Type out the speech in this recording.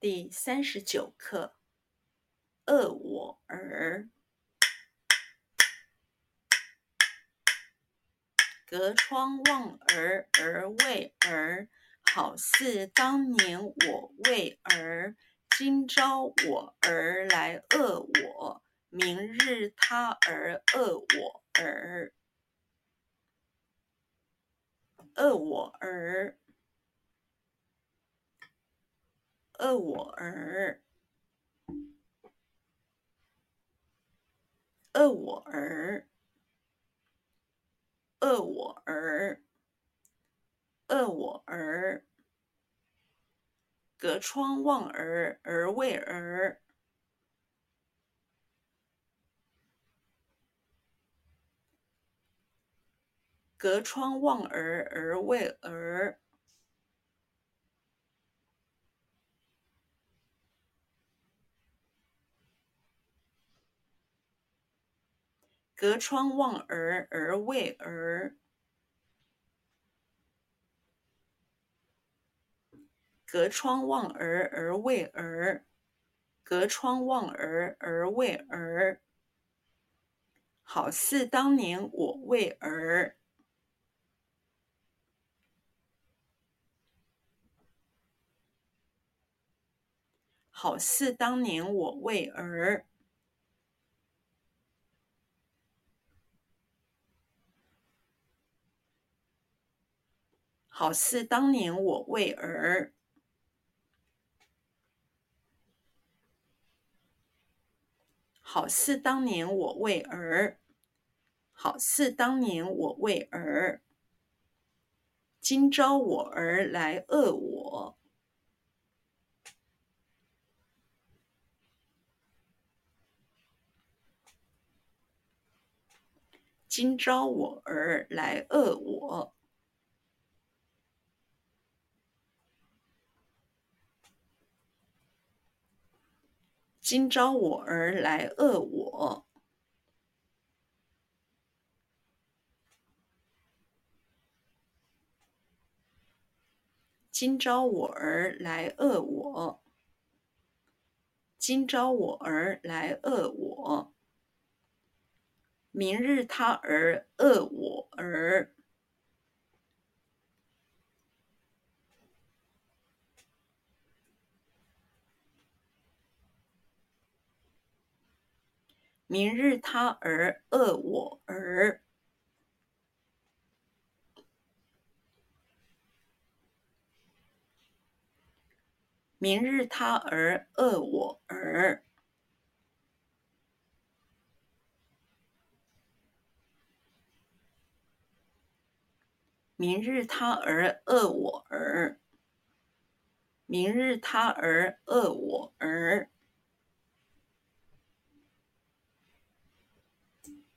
第三十九课，恶我儿。隔窗望儿儿为儿，好似当年我为儿。今朝我儿来饿我，明日他儿饿我儿。饿我儿。饿我儿，饿我儿，饿我儿，饿我儿。隔窗望儿儿为儿，隔窗望儿儿为儿。隔窗望儿儿为儿，隔窗望儿儿为儿，隔窗望儿儿为儿，好似当年我为儿，好似当年我为儿。好似当年我为儿，好似当年我为儿，好似当年我为儿。今朝我儿来恶我，今朝我儿来恶我。今朝我儿来饿我，今朝我儿来饿我，今朝我儿来饿我，明日他儿饿我儿。明日他儿饿我儿，明日他儿饿我儿，明日他儿饿我儿，明日他儿饿我儿。